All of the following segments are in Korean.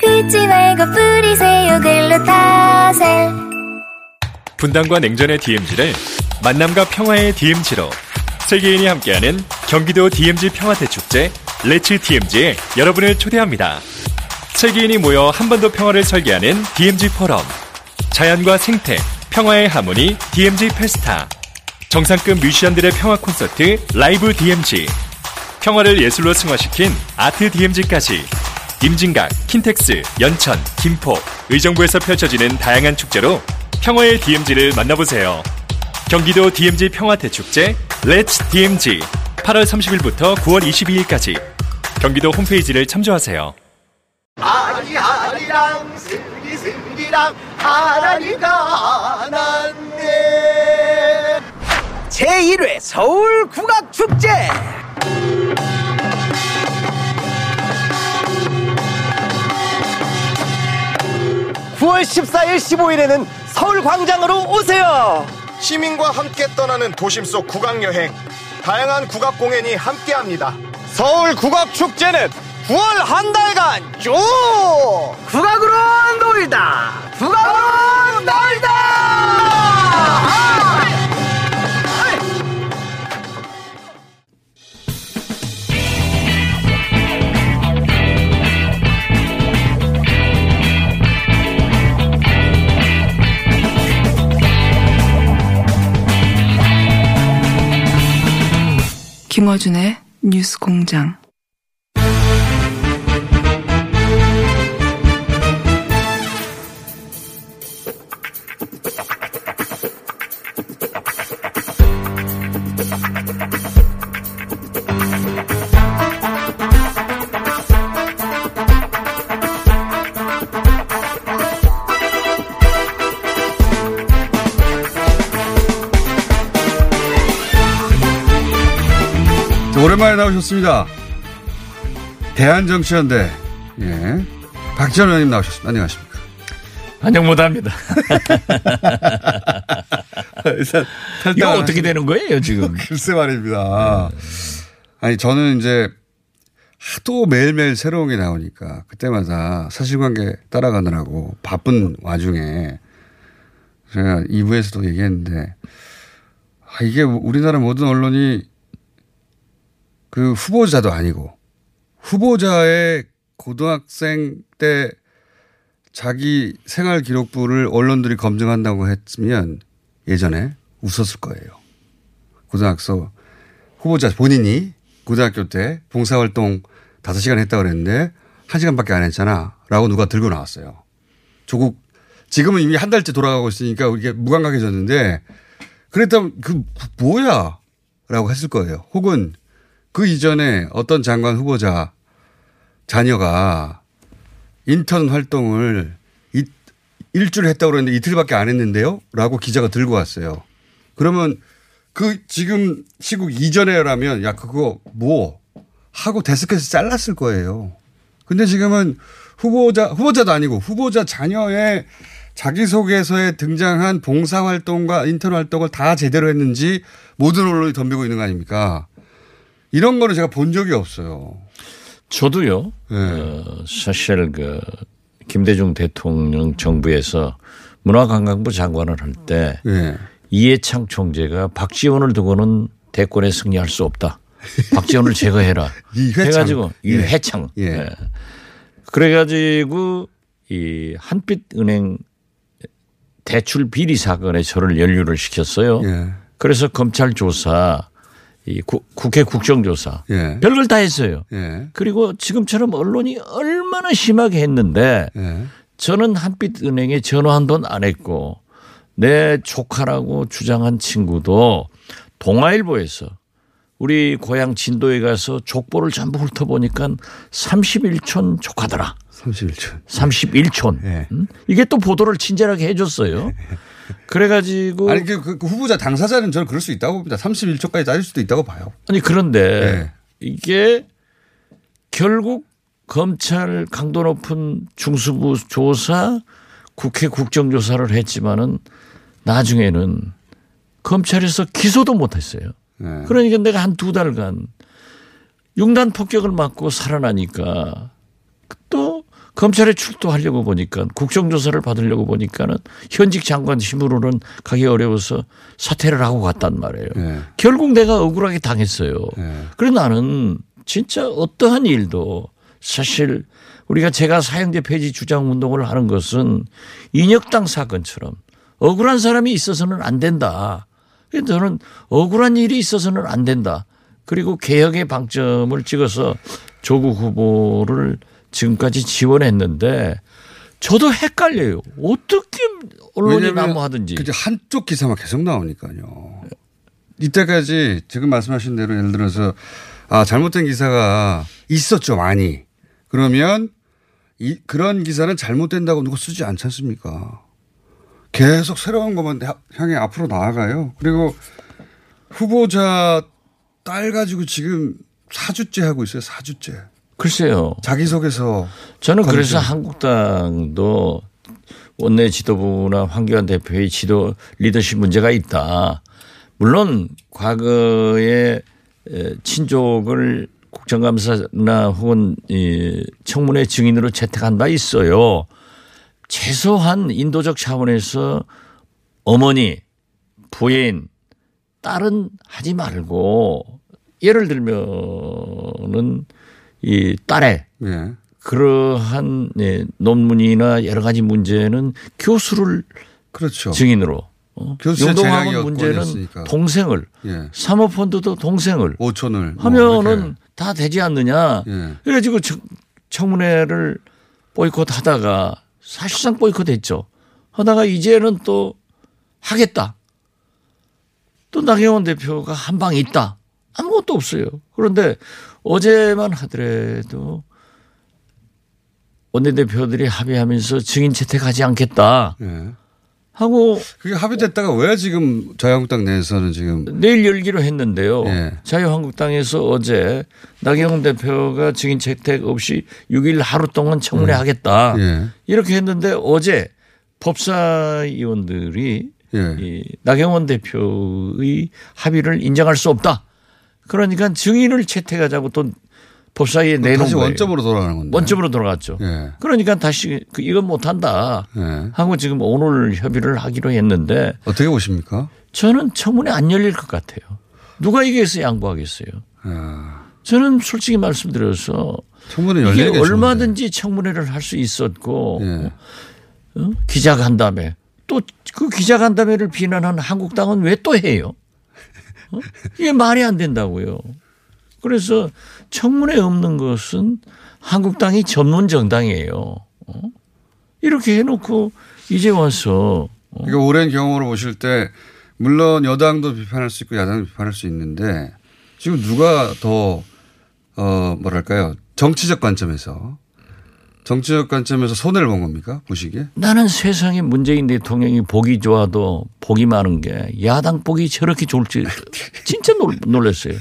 긁지 말고 뿌리세요 글루타셀 분당과 냉전의 DMZ를 만남과 평화의 DMZ로 세계인이 함께하는 경기도 DMZ 평화대축제 레츠 DMZ에 여러분을 초대합니다. 세계인이 모여 한 번 더 평화를 설계하는 DMZ 포럼 자연과 생태, 평화의 하모니 DMZ 페스타 정상급 뮤지션들의 평화 콘서트 라이브 DMZ 평화를 예술로 승화시킨 아트 DMZ까지 임진각, 킨텍스, 연천, 김포, 의정부에서 펼쳐지는 다양한 축제로 평화의 DMZ를 만나보세요. 경기도 DMZ 평화대축제 Let's DMZ 8월 30일부터 9월 22일까지 경기도 홈페이지를 참조하세요. 아리아리랑 스리스리랑 하나니가 났네 제1회 서울 국악축제 9월 14일 15일에는 서울 광장으로 오세요 시민과 함께 떠나는 도심 속 국악 여행. 다양한 국악 공연이 함께합니다. 서울 국악 축제는 9월 한 달간 쭉 국악으로 놀다 국악으로 놀다 김어준의 뉴스 공장. 오랜만에 나오셨습니다. 대한정치연대, 예. 박지원 의원님 나오셨습니다. 안녕하십니까. 안녕 못 합니다. 일단, 이거 어떻게 되는 거예요, 지금? 글쎄 말입니다. 아니, 저는 이제 하도 매일매일 새로운 게 나오니까 그때마다 사실관계 따라가느라고 바쁜 와중에 제가 2부에서도 얘기했는데 아, 이게 우리나라 모든 언론이 그 후보자도 아니고 후보자의 고등학생 때 자기 생활 기록부를 언론들이 검증한다고 했으면 예전에 웃었을 거예요. 고등학교 후보자 본인이 고등학교 때 봉사활동 5시간 했다고 그랬는데 1시간밖에 안 했잖아. 라고 누가 들고 나왔어요. 조국, 지금은 이미 한 달째 돌아가고 있으니까 이게 무감각해졌는데 그랬다면 그 뭐야? 라고 했을 거예요. 혹은 그 이전에 어떤 장관 후보자 자녀가 인턴 활동을 이, 일주일 했다고 그랬는데 이틀밖에 안 했는데요? 라고 기자가 들고 왔어요. 그러면 그 지금 시국 이전에라면 야, 그거 뭐 하고 데스크에서 잘랐을 거예요. 근데 지금은 후보자, 후보자도 아니고 후보자 자녀의 자기소개서에 등장한 봉사활동과 인턴 활동을 다 제대로 했는지 모든 언론이 덤비고 있는 거 아닙니까? 이런 거는 제가 본 적이 없어요. 저도요. 네. 어, 사실 그 김대중 대통령 정부에서 문화관광부 장관을 할때 네. 이해창 총재가 박지원을 두고는 대권에 승리할 수 없다. 박지원을 제거해라. 이회창. 해가지고 예. 이회창. 예. 예. 그래가지고 이 한빛은행 대출 비리 사건에 저를 연루를 시켰어요. 예. 그래서 검찰 조사, 이 구- 국회 국정조사 예. 별걸 다 했어요. 예. 그리고 지금처럼 언론이 얼마나 심하게 했는데 예. 저는 한빛은행에 전화 한 번 안 했고 내 조카라고 주장한 친구도 동아일보에서 우리 고향 진도에 가서 족보를 전부 훑어보니까 31촌 조카더라. 31촌. 31촌. 예. 음? 이게 또 보도를 친절하게 해줬어요. 그래가지고 아니 그, 그, 그 후보자 당사자는 저는 그럴 수 있다고 봅니다. 31초까지 따질 수도 있다고 봐요. 아니 그런데 네. 이게 결국 검찰 강도 높은 중수부 조사 국회 국정조사를 했지만은 나중에는 검찰에서 기소도 못했어요. 네. 그러니까 내가 한 두 달간 융단 폭격을 맞고 살아나니까 또 검찰에 출두하려고 보니까 국정조사를 받으려고 보니까는 현직 장관 힘으로는 가기 어려워서 사퇴를 하고 갔단 말이에요. 네. 결국 내가 억울하게 당했어요. 네. 그래 나는 진짜 어떠한 일도 사실 우리가 제가 사형제 폐지 주장 운동을 하는 것은 인혁당 사건처럼 억울한 사람이 있어서는 안 된다. 그래서 저는 억울한 일이 있어서는 안 된다. 그리고 개혁의 방점을 찍어서 조국 후보를 지금까지 지원했는데 저도 헷갈려요. 어떻게 언론이 왜냐면 난무하든지. 그저 한쪽 기사만 계속 나오니까요. 이때까지 지금 말씀하신 대로 예를 들어서 아 잘못된 기사가 있었죠 많이. 그러면 이 그런 기사는 잘못된다고 누가 쓰지 않지 않습니까? 계속 새로운 것만 하- 향해 앞으로 나아가요. 그리고 후보자 딸 가지고 지금 사주째 하고 있어요. 사주째. 글쎄요. 자기소개서 저는 검증. 그래서 한국당도 원내 지도부나 황교안 대표의 지도 리더십 문제가 있다. 물론 과거에 에, 친족을 국정감사나 혹은 이 청문회 증인으로 채택한 바 있어요. 최소한 인도적 차원에서 어머니, 부인, 딸은 하지 말고 예를 들면은 이 딸의 예. 그러한 예, 논문이나 여러 가지 문제는 교수를 그렇죠. 증인으로 어? 용동학원 문제는 여건이었으니까. 동생을 예. 사모펀드도 동생을 5천을 뭐 하면은 다 되지 않느냐. 예. 그래가지고 청- 청문회를 보이콧하다가 사실상 보이콧했죠. 하다가 이제는 또 하겠다. 또 나경원 대표가 한 방 있다. 아무것도 없어요. 그런데 어제만 하더라도 원내대표들이 합의하면서 증인 채택하지 않겠다 예. 하고 그게 합의됐다가 왜 지금 자유한국당 내에서는 지금 내일 열기로 했는데요. 예. 자유한국당에서 어제 나경원 대표가 증인 채택 없이 6일 하루 동안 청문회 하겠다. 예. 이렇게 했는데 어제 법사위원들이 예. 이 나경원 대표의 합의를 인정할 수 없다. 그러니까 증인을 채택하자고 또 법사위에 내놓은 다시 거예요. 원점으로 돌아가는 건데. 원점으로 돌아갔죠. 예. 그러니까 다시 그 이건 못한다 예. 하고 지금 오늘 협의를 하기로 했는데 어떻게 보십니까? 저는 청문회 안 열릴 것 같아요. 누가 이게서 양보하겠어요. 아, 저는 솔직히 말씀드려서 청문회 이게 게 얼마든지 청문회를 할 수 있었고. 예. 어? 기자간담회 또 그 기자간담회를 비난한 한국당은 왜 또 해요? 어? 이게 말이 안 된다고요. 그래서 청문회 없는 것은 한국당이 전문 정당이에요. 어? 이렇게 해놓고 이제 와서 어? 그러니까 오랜 경험으로 보실 때 물론 여당도 비판할 수 있고 야당도 비판할 수 있는데 지금 누가 더 어, 뭐랄까요. 정치적 관점에서 정치적 관점에서 손해를 본 겁니까? 보시기에? 나는 세상에 문재인 대통령이 보기 좋아도 복이 많은 게 야당 복이 저렇게 좋을지 진짜 놀- 놀랐어요.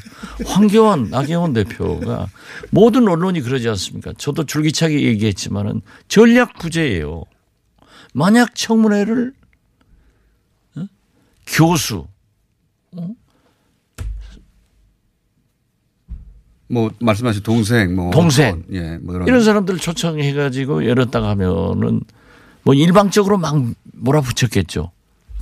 황교안, 나경원 대표가 모든 언론이 그러지 않습니까? 저도 줄기차게 얘기했지만은 전략 부재예요. 만약 청문회를 어? 교수 뭐 말씀하신 동생 뭐 동생. 어떤, 예, 뭐 이런 이런 사람들 초청해 가지고 열었다가 하면은 뭐 일방적으로 막 몰아붙였겠죠.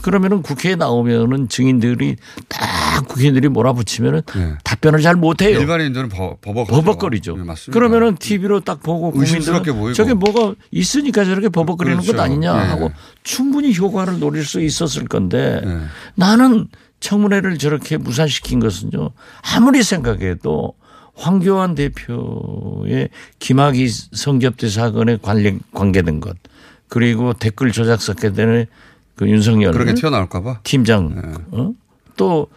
그러면은 국회에 나오면은 증인들이 딱 국회의원들이 몰아붙이면은 예. 답변을 잘 못해요. 일반인들은 버- 버벅 버벅거리죠. 네. 그러면은 TV로 딱 보고 국민들은 보이고. 저게 뭐가 있으니까 저렇게 버벅거리는 그렇죠. 것 아니냐 예. 하고 충분히 효과를 노릴 수 있었을 건데 예. 나는 청문회를 저렇게 무산시킨 것은요 아무리 생각해도 황교안 대표의 김학의 성접대 사건에 관련 관계된 것 그리고 댓글 조작 사건에 그 윤석열 그렇게 튀어나올까 봐. 팀장 어? 또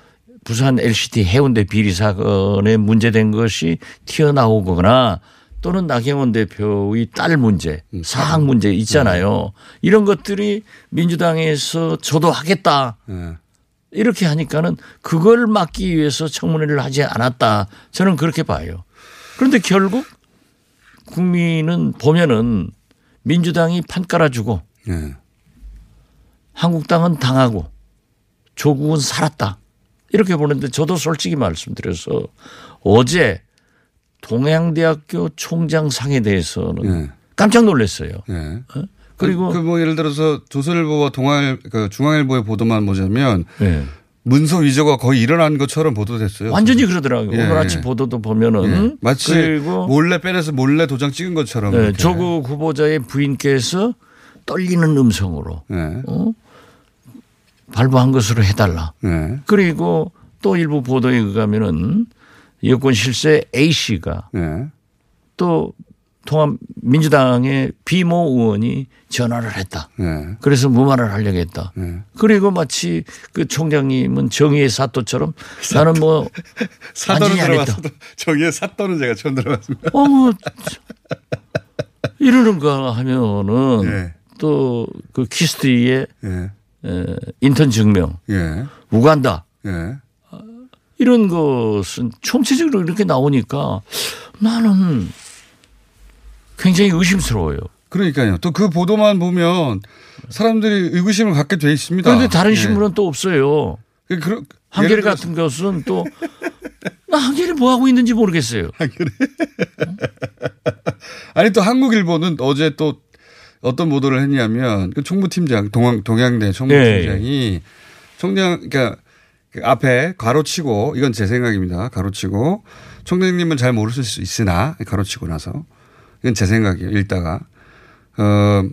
부산 LCT 해운대 비리 사건에 문제된 것이 튀어나오거나 또는 나경원 대표의 딸 문제, 음, 사학 문제 있잖아요. 이런 것들이 민주당에서 저도 하겠다. 예. 이렇게 하니까는 그걸 막기 위해서 청문회를 하지 않았다. 저는 그렇게 봐요. 그런데 결국 국민은 보면은 민주당이 판 깔아주고 예. 한국당은 당하고 조국은 살았다. 이렇게 보는데 저도 솔직히 말씀드려서 어제 동양대학교 총장상에 대해서는 예. 깜짝 놀랐어요. 예. 그리고 그 뭐 예를 들어서 조선일보와 동아일 그 중앙일보의 보도만 보자면 예. 문서 위조가 거의 일어난 것처럼 보도됐어요. 완전히 그러더라고요. 예, 오늘 아침 예. 보도도 보면은 예. 마치 그리고 몰래 빼내서 몰래 도장 찍은 것처럼. 예. 조국 후보자의 부인께서 떨리는 음성으로 예. 어? 발부한 것으로 해달라. 예. 그리고 또 일부 보도에 의하면은 여권 실세 A 씨가 예. 또 통합 민주당의 비모 의원이 전화를 했다. 예. 그래서 무마를 하려고 했다. 예. 그리고 마치 그 총장님은 정의의 사또처럼 나는 뭐 사도는. 들어갔어도 저기에 사도는 제가 처음 들어봤습니다. 어, 뭐 이러는가 하면은 예. 또그 키스트리의 예. 에, 인턴 증명, 예. 우간다 예. 이런 것은 총체적으로 이렇게 나오니까 나는 굉장히 의심스러워요. 그러니까요. 또 그 보도만 보면 사람들이 의구심을 갖게 돼 있습니다. 그런데 다른 예. 신문은 또 없어요. 그, 그, 한겨레 같은 것은 또 나 한겨레 뭐 하고 있는지 모르겠어요. 아니 또 한국일보는 어제 또 어떤 보도를 했냐면 그 총무팀장 동양, 동양대 총무팀장이 총장 그러니까 그 앞에 가로치고 이건 제 생각입니다. 가로치고 총장님은 잘 모를 수 있으나 가로치고 나서 이건 제 생각이에요. 읽다가 어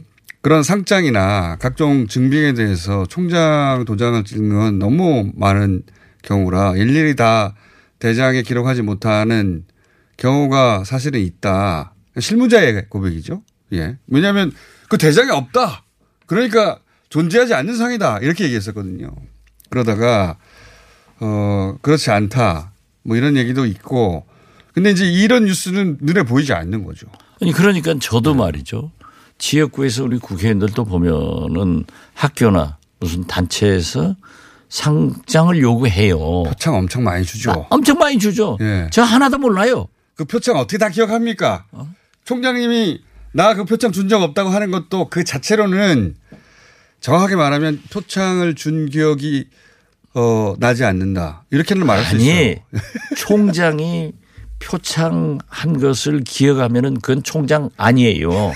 그런 상장이나 각종 증빙에 대해서 총장 도장을 찍는 건 너무 많은 경우라 일일이 다 대장에 기록하지 못하는 경우가 사실은 있다. 실무자의 고백이죠. 예. 왜냐하면 그 대장이 없다. 그러니까 존재하지 않는 상이다. 이렇게 얘기했었거든요. 그러다가 어 그렇지 않다. 뭐 이런 얘기도 있고. 근데 이제 이런 뉴스는 눈에 보이지 않는 거죠. 아니 그러니까 저도 네. 말이죠. 지역구에서 우리 국회의원들도 보면은 학교나 무슨 단체에서 상장을 요구해요. 표창 엄청 많이 주죠. 아, 엄청 많이 주죠. 예. 저 하나도 몰라요. 그 표창 어떻게 다 기억합니까? 어? 총장님이 나 그 표창 준 적 없다고 하는 것도 그 자체로는 정확하게 말하면 표창을 준 기억이 어, 나지 않는다. 이렇게는 말할 수 있어요. 아니 총장이 표창한 것을 기억하면은 그건 총장 아니에요. 어?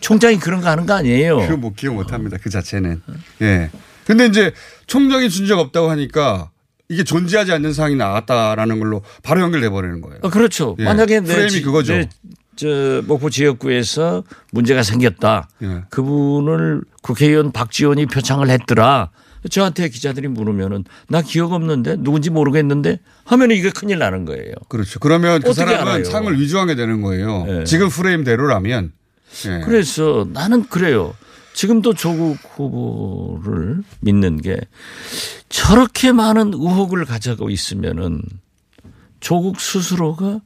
총장이 그런 거 하는 거 아니에요. 그거 못 기억 못 합니다. 그 자체는. 예. 근데 이제 총장이 준 적 없다고 하니까 이게 존재하지 않는 상이 나왔다라는 걸로 바로 연결돼 버리는 거예요. 어, 그렇죠. 예. 만약에 내 프레임이 지- 그거죠. 내저 목포 지역구에서 문제가 생겼다. 예. 그분을 국회의원 박지원이 표창을 했더라. 저한테 기자들이 물으면은 나 기억 없는데 누군지 모르겠는데 하면 이게 큰일 나는 거예요. 그렇죠. 그러면 그 사람은 알아요? 상을 위조하게 되는 거예요. 예. 지금 프레임대로라면. 예. 그래서 나는 그래요. 지금도 조국 후보를 믿는 게 저렇게 많은 의혹을 가지고 있으면은 조국 스스로가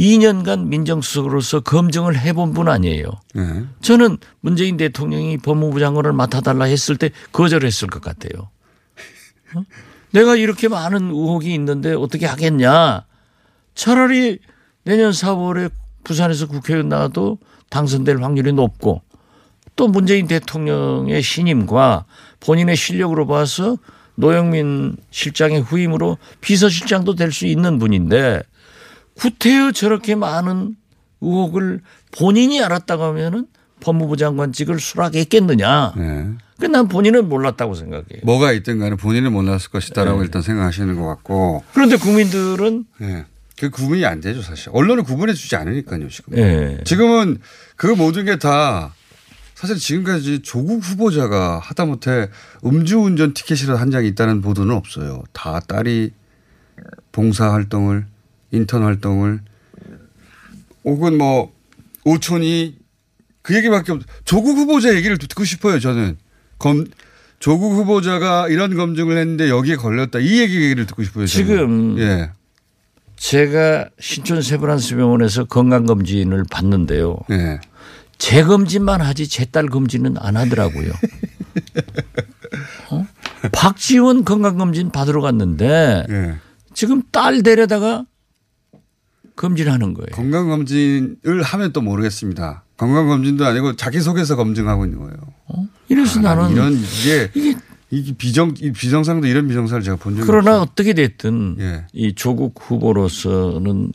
2년간 민정수석으로서 검증을 해본 분 아니에요. 예. 저는 문재인 대통령이 법무부 장관을 맡아달라 했을 때 거절했을 것 같아요. 어? 내가 이렇게 많은 의혹이 있는데 어떻게 하겠냐. 차라리 내년 4월에 부산에서 국회의원 나와도 당선될 확률이 높고 또 문재인 대통령의 신임과 본인의 실력으로 봐서 노영민 실장의 후임으로 비서실장도 될 수 있는 분인데 구태여 저렇게 많은 의혹을 본인이 알았다고 하면은 법무부 장관직을 수락했겠느냐. 예. 그난 본인은 몰랐다고 생각해요. 뭐가 있든 간에 본인은 몰랐을 것이다라고 네. 일단 생각하시는 것 같고. 그런데 국민들은 예. 그 구분이 안 되죠, 사실. 언론은 구분해 주지 않으니까요, 지금. 예. 지금은 그 모든 게 다 사실 지금까지 조국 후보자가 하다못해 음주운전 티켓이라도 한 장이 있다는 보도는 없어요. 다 딸이 봉사 활동을, 인턴 활동을 혹은 뭐 오촌이 그 얘기밖에 없, 조국 후보자 얘기를 듣고 싶어요, 저는. 검, 조국 후보자가 이런 검증을 했는데 여기에 걸렸다. 이 얘기를 듣고 싶어요. 저는. 지금 예. 제가 신촌 세브란스 병원에서 건강검진을 받는데요. 예. 제 검진만 하지 제 딸 검진은 안 하더라고요. 어? 박지원 건강검진 받으러 갔는데 예. 지금 딸 데려다가 검진하는 거예요. 건강검진을 하면 또 모르겠습니다. 건강검진도 아니고 자기소개서 검증하고 있는 거예요. 이래서 아, 나는 이런 이게 이게 비정 이 비정상도 이런 비정상을 제가 본 적이 그러나 없어요. 어떻게 됐든 예. 이 조국 후보로서는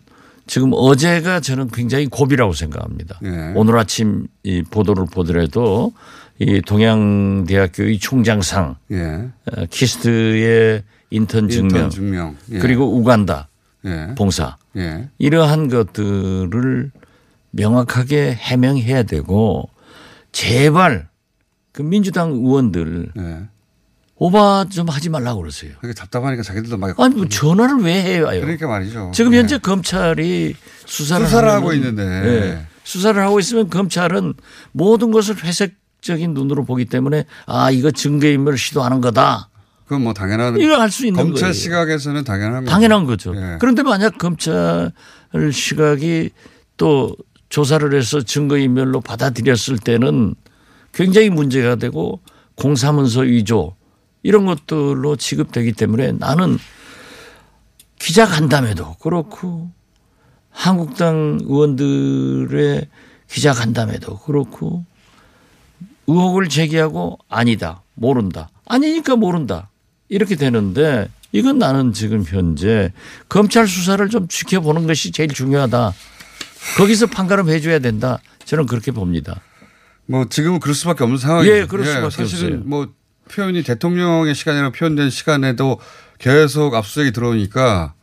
지금 어제가 저는 굉장히 고비라고 생각합니다. 예. 오늘 아침 이 보도를 보더라도 이 동양대학교의 총장상 예. 어, KIST의 인턴 증명, 인턴 증명. 예. 그리고 우간다 예. 봉사 예. 이러한 것들을 명확하게 해명해야 되고 제발 그 민주당 의원들 예. 오바 좀 하지 말라고 그러세요. 그게 답답하니까 자기들도 막 아니 뭐 전화를 왜 해요? 그러니까 말이죠. 지금 예. 현재 검찰이 수사를, 수사를 하고 있는데. 예. 수사를 하고 있으면 검찰은 모든 것을 회색적인 눈으로 보기 때문에 아 이거 증거인멸 시도하는 거다. 그건 뭐 당연한 이거 할 수 있는 검찰 거예요. 시각에서는 당연한 거죠. 당연한 거죠. 예. 그런데 만약 검찰 시각이 또 조사를 해서 증거인멸로 받아들였을 때는 굉장히 문제가 되고 공사문서 위조 이런 것들로 취급되기 때문에 나는 기자 간담회도 그렇고 한국당 의원들의 기자 간담회도 그렇고 의혹을 제기하고 아니다 모른다 아니니까 모른다 이렇게 되는데 이건 나는 지금 현재 검찰 수사를 좀 지켜보는 것이 제일 중요하다. 거기서 판가름 해줘야 된다. 저는 그렇게 봅니다. 뭐 지금은 그럴 수밖에 없는 상황이죠. 예, 그럴 수밖에 사실은 없어요. 뭐 표현이 대통령의 시간이나 표현된 시간에도 계속 압수수색이 들어오니까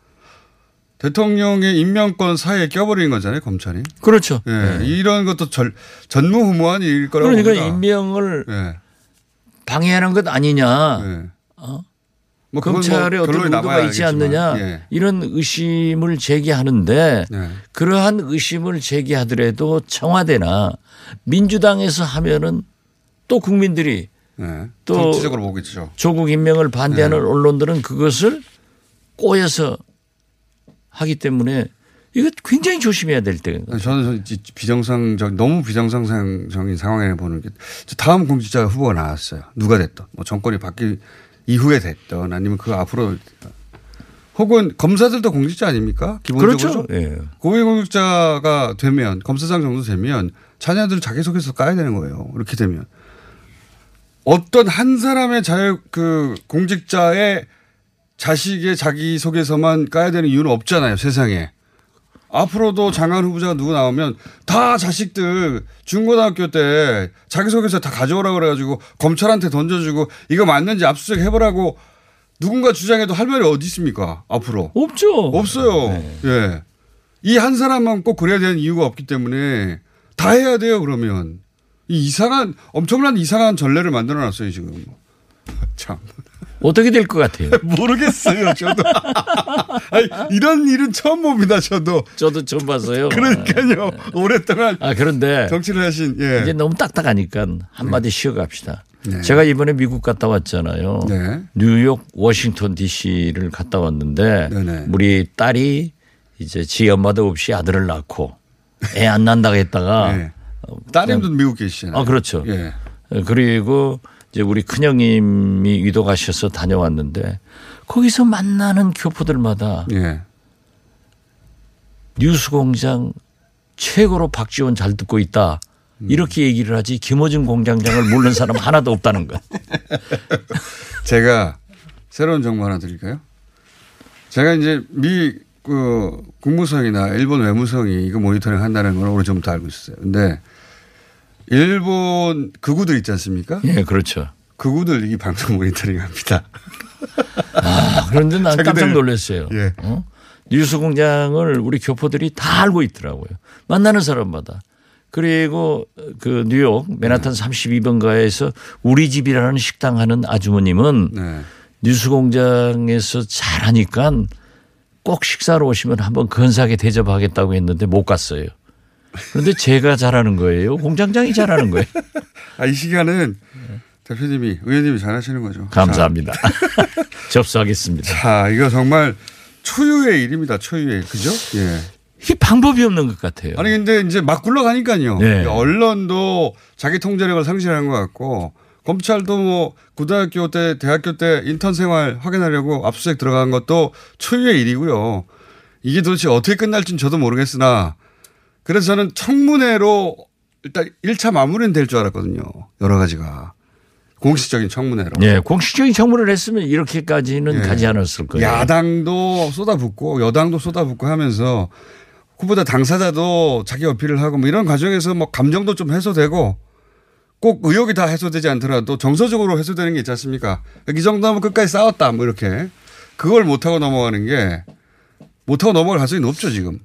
대통령의 임명권 사이에 껴버린 거잖아요, 검찰이. 그렇죠. 예, 예. 이런 것도 절, 전무후무한 일일 거라고 그러니까 봅니다. 임명을 예, 방해하는 것 아니냐. 예. 어? 뭐 그건 뭐 검찰에 어떤 의도가 있지 알겠지만, 않느냐 예. 이런 의심을 제기하는데 네. 그러한 의심을 제기하더라도 청와대나 민주당에서 하면은 또 국민들이 예. 또 정치적으로 보겠죠. 조국 임명을 반대하는 네. 언론들은 그것을 꼬여서 하기 때문에 이거 굉장히 조심해야 될 때. 저는 저 비정상적 너무 비정상적인 상황에 보는 게 다음 공직자 후보가 나왔어요. 누가 됐든 뭐 정권이 바뀔 이후에 됐든 아니면 그 앞으로 혹은 검사들도 공직자 아닙니까? 기본적으로 그렇죠. 예. 고위공직자가 되면 검사장 정도 되면 자녀들 자기소개서 까야 되는 거예요. 이렇게 되면 어떤 한 사람의 자유 그 공직자의 자식의 자기소개서만 까야 되는 이유는 없잖아요. 세상에. 앞으로도 장관 후보자가 누구 나오면 다 자식들 중고등학교 때 자기소개서 다 가져오라 그래가지고 검찰한테 던져주고 이거 맞는지 압수수색 해보라고 누군가 주장해도 할 말이 어디 있습니까? 앞으로. 없죠. 없어요. 예. 이 한 사람만 꼭 그래야 되는 이유가 없기 때문에 다 해야 돼요, 그러면. 이 이상한, 엄청난 이상한 전례를 만들어 놨어요, 지금. 참. 어떻게 될 것 같아요? 모르겠어요, 저도. 아니, 이런 일은 처음 봅니다, 저도. 저도 처음 봤어요. 그러니까요. 오랫동안 아 그런데 정치를 하신, 예. 이제 너무 딱딱하니까 한마디 쉬어갑시다. 네. 제가 이번에 미국 갔다 왔잖아요. 네. 뉴욕, 워싱턴 D.C.를 갔다 왔는데 네네. 우리 딸이 이제 지 엄마도 없이 아들을 낳고 애안 난다고 했다가 네. 따님도 미국 계시잖아요. 아 그렇죠. 예. 그리고 이제 우리 큰형님이 위도 가셔서 다녀왔는데 거기서 만나는 교포들마다 예. 뉴스공장 최고로 박지원 잘 듣고 있다. 음. 이렇게 얘기를 하지 김어준 공장장을 모르는 사람 하나도 없다는 거. 제가 새로운 정보 하나 드릴까요? 제가 이제 미, 그, 국무성이나 일본 외무성이 이거 모니터링 한다는 건 오래 전부터 알고 있었어요. 근데 일본 극우들 있지 않습니까? 예, 그렇죠. 극우들 이 방송 모니터링 합니다. 아, 그런데 난 깜짝 놀랐어요. 예. 어? 뉴스 공장을 우리 교포들이 다 알고 있더라고요. 만나는 사람마다. 그리고 그 뉴욕 맨하탄 32번가에서 우리 집이라는 식당 하는 아주머님은 네. 뉴스 공장에서 잘하니까 꼭 식사로 오시면 한번 근사하게 대접하겠다고 했는데 못 갔어요. 그런데 제가 잘하는 거예요. 공장장이 잘하는 거예요. 아, 이 시간은 대표님이, 의원님이 잘 하시는 거죠. 감사합니다. 접수하겠습니다. 자, 이거 정말 초유의 일입니다. 초유의 일. 그죠? 예. 이 방법이 없는 것 같아요. 아니 근데 이제 막 굴러가니까요. 네. 언론도 자기 통제력을 상실한 것 같고 검찰도 뭐 고등학교 때 대학교 때 인턴 생활 확인하려고 압수수색 들어간 것도 초유의 일이고요. 이게 도대체 어떻게 끝날지는 저도 모르겠으나 그래서 저는 청문회로 일단 1차 마무리는 될 줄 알았거든요. 여러 가지가. 공식적인 청문회로. 예, 공식적인 청문을 했으면 이렇게까지는 예. 가지 않았을 거예요. 야당도 쏟아붓고 여당도 쏟아붓고 하면서 후보자 당사자도 자기 어필을 하고 뭐 이런 과정에서 뭐 감정도 좀 해소되고 꼭 의혹이 다 해소되지 않더라도 정서적으로 해소되는 게 있지 않습니까? 이 정도면 끝까지 싸웠다 뭐 이렇게 그걸 못하고 넘어가는 게 못하고 넘어갈 가능성이 높죠 지금.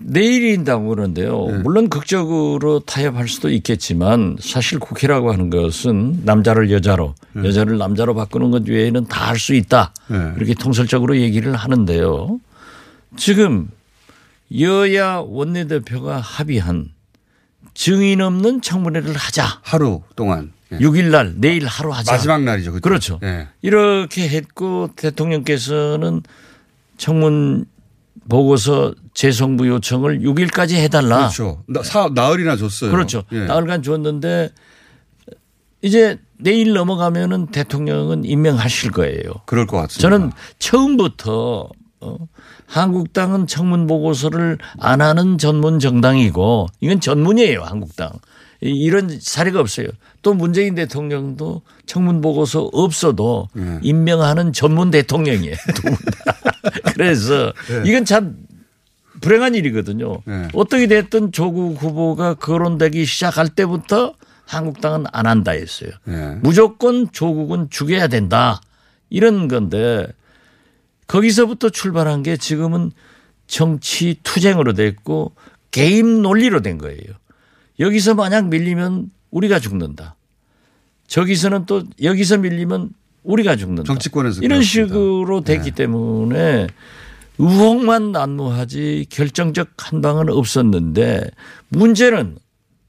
내일인다고 그러는데요. 네. 물론 극적으로 타협할 수도 있겠지만 사실 국회라고 하는 것은 남자를 여자로 네. 여자를 남자로 바꾸는 것 외에는 다 할 수 있다. 네. 이렇게 통설적으로 얘기를 하는데요. 지금 여야 원내대표가 합의한 증인 없는 청문회를 하자. 하루 동안. 예. 6일 날 내일 하루 하자. 마지막 날이죠. 그때. 그렇죠. 예. 이렇게 했고 대통령께서는 청문 보고서 재송부 요청을 6일까지 해달라. 그렇죠. 나, 사, 나흘이나 줬어요. 그렇죠. 예. 나흘간 줬는데 이제 내일 넘어가면은 대통령은 임명하실 거예요. 그럴 것 같습니다. 저는 처음부터 어, 한국당은 청문 보고서를 안 하는 전문 정당이고 이건 전문이에요 한국당 이- 이런 사례가 없어요. 또 문재인 대통령도 청문 보고서 없어도 예. 임명하는 전문 대통령이에요. 그래서 예. 이건 참 불행한 일이거든요. 네. 어떻게 됐든 조국 후보가 거론되기 시작할 때부터 한국당은 안 한다 했어요. 예. 무조건 조국은 죽여야 된다. 이런 건데 거기서부터 출발한 게 지금은 정치 투쟁으로 됐고 게임 논리로 된 거예요. 여기서 만약 밀리면 우리가 죽는다. 저기서는 또 여기서 밀리면 우리가 죽는다. 정치권에서 이런 그렇습니다. 식으로 됐기 때문에 의혹만 난무하지 결정적 한 방은 없었는데 문제는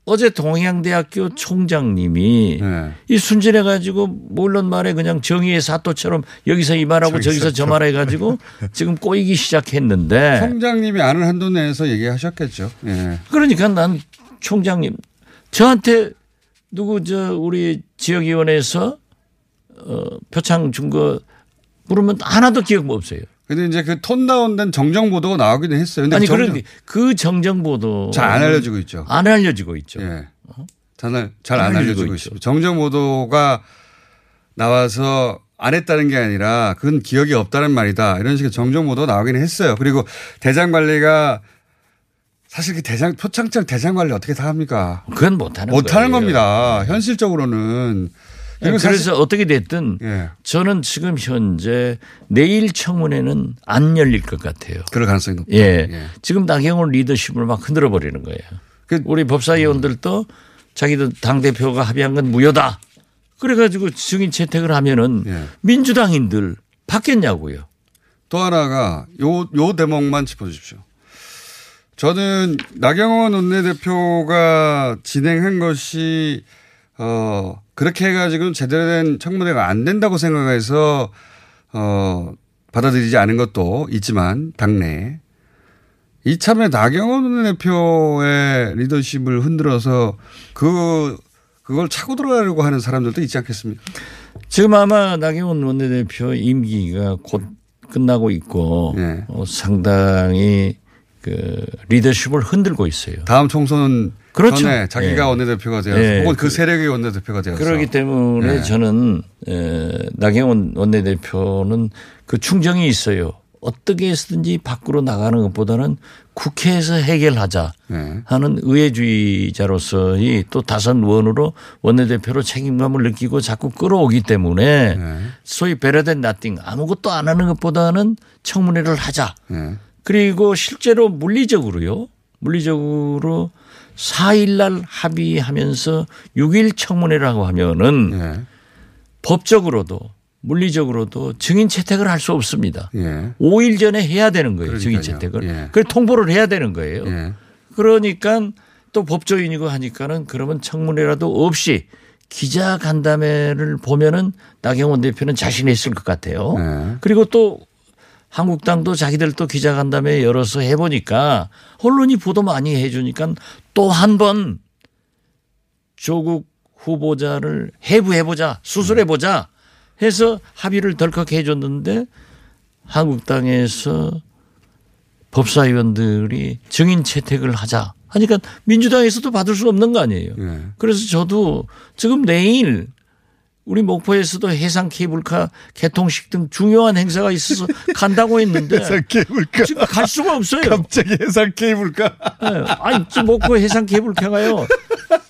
어제 동양대학교 총장님이 네. 이 순진해 가지고 물론 말에 그냥 정의의 사또처럼 여기서 이 말하고 저기서 저 말해 가지고 지금 꼬이기 시작했는데 총장님이 아는 한도 내에서 얘기하셨겠죠. 예. 그러니까 난 총장님 저한테 누구 저 우리 지역위원회에서 어 표창 준 거 물으면 하나도 기억 뭐 없어요. 근데 이제 그 톤 다운된 정정 보도가 나오기는 했어요. 근데 아니 정정- 그런데 그 정정 보도 잘 안 알려지고 있죠. 안 알려지고 있죠. 예. 잘잘안안 알려지고 있죠. 있습니다. 정정 보도가 나와서 안 했다는 게 아니라 그건 기억이 없다는 말이다. 이런 식의 정정 보도가 나오기는 했어요. 그리고 대장 관리가 사실 그 대장 표창장 대장 관리 어떻게 다 합니까? 그건 못하는 못하는. 겁니다. 현실적으로는. 그리고 그래서 사실- 어떻게 됐든 예. 저는 지금 현재 내일 청문회는 안 열릴 것 같아요. 그럴 가능성이 높다. 예. 예. 지금 나경원 리더십을 막 흔들어 버리는 거예요. 그- 우리 법사위원들도 자기들 당 대표가 합의한 건 무효다. 그래가지고 증인 채택을 하면은 예. 민주당인들 받겠냐고요. 또 하나가 요, 요 대목만 짚어주십시오. 저는 나경원 원내대표가 진행한 것이 어 그렇게 해가지고는 제대로 된 청문회가 안 된다고 생각해서 어 받아들이지 않은 것도 있지만 당내에 이참에 나경원 원내대표의 리더십을 흔들어서 그 그걸 차고 들어가려고 하는 사람들도 있지 않겠습니까? 지금 아마 나경원 원내대표 임기가 곧 끝나고 있고 예. 어, 상당히 그 리더십을 흔들고 있어요. 다음 총선 그렇죠. 전에 자기가 예. 원내대표가 되어서 예. 혹은 그 세력의 원내대표가 되어서 그렇기 때문에 네. 저는 에, 나경원 원내대표는 그 충정이 있어요. 어떻게 해서든지 밖으로 나가는 것보다는 국회에서 해결하자 네. 하는 의회주의자로서의 또 다선 의원으로 원내대표로 책임감을 느끼고 자꾸 끌어오기 때문에 네. 소위 베러된 나띵 아무것도 안 하는 것보다는 청문회를 하자. 네. 그리고 실제로 물리적으로요. 물리적으로 4일 날 합의하면서 6일 청문회라고 하면은 예. 법적으로도 물리적으로도 증인 채택을 할 수 없습니다. 예. 5일 전에 해야 되는 거예요. 증인 그러니까요. 채택을. 예. 그걸 통보를 해야 되는 거예요. 예. 그러니까 또 법조인이고 하니까는 그러면 청문회라도 없이 기자 간담회를 보면은 나경원 대표는 자신 있을 것 같아요. 네. 그리고 또 한국당도 자기들 또 기자간담회 열어서 해보니까 언론이 보도 많이 해주니까 또 한 번 조국 후보자를 해부해보자 수술해보자 해서 합의를 덜컥 해줬는데 한국당에서 법사위원들이 증인 채택을 하자 하니까 민주당에서도 받을 수 없는 거 아니에요. 예. 그래서 저도 지금 내일 우리 목포에서도 해상 케이블카 개통식 등 중요한 행사가 있어서 간다고 했는데 해상 케이블카. 지금 갈 수가 없어요. 갑자기 해상 케이블카. 예. 아니 지금 목포 해상 케이블카가요.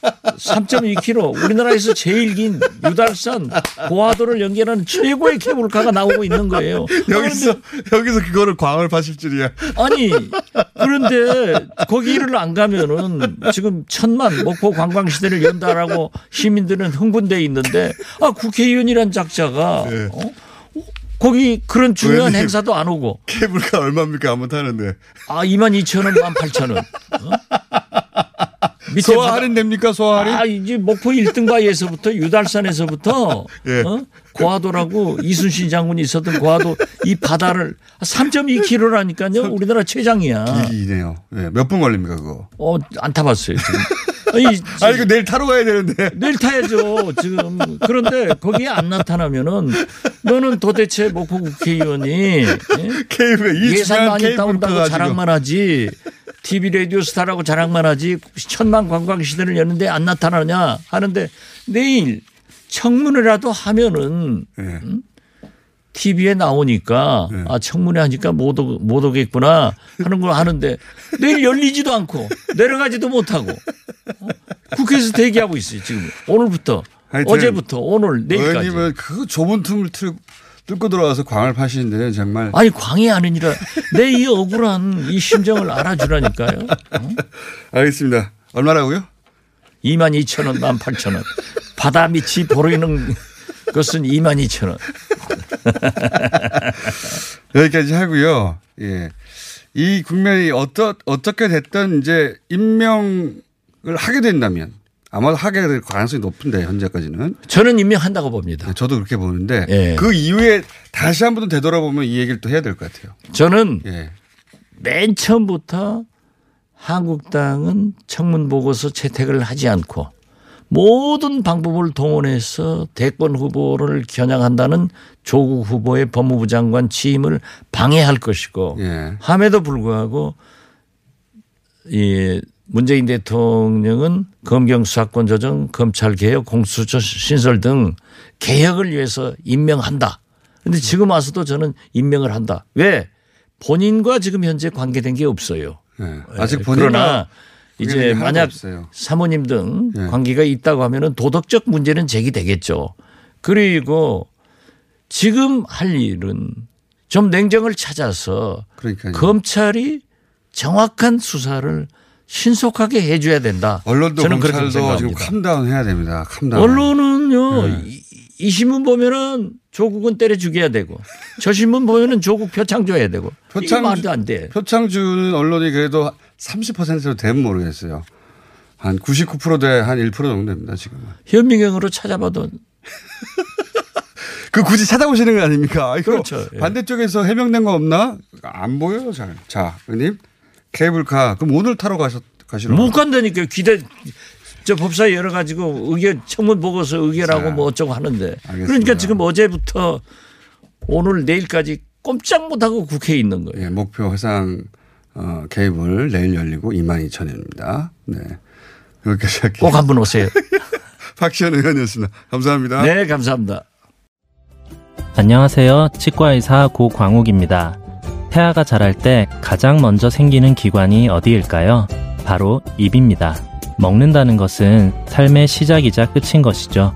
3.2km 우리나라에서 제일 긴 유달산 고화도를 연결하는 최고의 케이블카가 나오고 있는 거예요. 여기서 여기서 그거를 광을 파실 줄이야. 아니 그런데 거기를 안 가면은 지금 천만 목포 관광 시대를 연다라고 시민들은 흥분돼 있는데 아 국회의원이란 작자가 네. 어? 거기 그런 중요한. 행사도 안 오고 케이블카 얼마입니까? 한번 타는데. 아 2만 2천 원, 1만 8천 원. 어? 밑에 소화 바다- 할인 됩니까? 소화 할인? 아, 이제 목포 1등 바위에서부터 유달산에서부터 예. 어? 고화도라고 이순신 장군이 있었던 고화도 이 바다를 3.2km라니까요. 우리나라 최장이야. 길이네요. 예. 몇 분 걸립니까 그거? 어, 안 타봤어요, 지금. 아니, 아 이거 내일 타러 가야 되는데. 내일 타야죠, 지금. 그런데 거기에 안 나타나면은 너는 도대체 목포 국회의원이 예? 이 예산 많이 따온다고. 자랑만 하지. TV 라디오 스타라고 자랑만 하지. 천만 관광 시대를 여는데 안 나타나냐 하는데 내일 청문회라도 하면은 예. TV에 나오니까 네. 아 청문회 하니까 못, 오, 못 오겠구나 하는 걸 하는데 내일 열리지도 않고 내려가지도 못하고. 어? 국회에서 대기하고 있어요 지금. 오늘부터. 어제부터 오늘 내일까지. 의원님은 그 좁은 틈을 틀, 뚫고 들어와서 광을 파시는데 정말. 아니 광이 아니라. 내 이 억울한 이 심정을 알아주라니까요. 알겠습니다. 얼마라고요? 2만 2천 원, 1만 8천 원. 바다 밑이 보이는 것은 2만 2천 원 여기까지 하고요. 예. 이 국면이 어떠, 어떻게 됐든 이제 임명을 하게 된다면 아마도 하게 될 가능성이 높은데 현재까지는 저는 임명한다고 봅니다. 저도 그렇게 보는데 예. 그 이후에 다시 한번더 되돌아보면 이 얘기를 또 해야 될 것 같아요. 저는 예. 맨 처음부터 한국당은 청문 보고서 채택을 하지 않고 모든 방법을 동원해서 대권 후보를 겨냥한다는 조국 후보의 법무부 장관 취임을 방해할 것이고 예. 함에도 불구하고 이 문재인 대통령은 검경 수사권 조정, 검찰 개혁, 공수처 신설 등 개혁을 위해서 임명한다. 그런데 지금 와서도 저는 임명을 한다. 왜? 본인과 지금 현재 관계된 게 없어요. 예. 아직 예, 본인과 그러나 이제 만약. 사모님 등 예. 관계가 있다고 하면은 도덕적 문제는 제기되겠죠. 그리고 지금 할 일은 좀 냉정을 찾아서 그러니까요. 검찰이 정확한 수사를 신속하게 해줘야 된다. 언론도 저는 그렇게 검찰도 지금 생각합니다. 캄다운 해야 됩니다. 캄다운. 언론은요 네. 이, 이 신문 보면은 조국은 때려 죽여야 되고 저 신문 보면은 조국 표창 줘야 되고 이게 표창 말도 안 돼. 표창 주는 언론이 그래도 30%로 되면 모르겠어요. 한 99%대 한 1% 정도 됩니다, 지금은. 현미경으로 찾아봐도 그 굳이 찾아보시는 거 아닙니까? 이거 그렇죠. 예. 반대쪽에서 해명된 거 없나? 안 보여요, 잘. 자, 의원님. 케이블카. 그럼 오늘 타러 가셨, 가시러. 못 간다니까 기대 저 법사위 열어 가지고 의견 청문 보고서 의결하고 자, 뭐 어쩌고 하는데 알겠습니다. 그러니까 지금 어제부터 오늘 내일까지 꼼짝 못하고 국회에 있는 거예요. 예, 목표 해상 어, 케이블 내일 열리고 22,000원입니다. 네. 여기까지 할게요. 꼭 한 번 오세요. 박시현 의원이었습니다. 감사합니다. 네, 감사합니다. 안녕하세요. 치과의사 고광욱입니다. 태아가 자랄 때 가장 먼저 생기는 기관이 어디일까요? 바로 입입니다. 먹는다는 것은 삶의 시작이자 끝인 것이죠.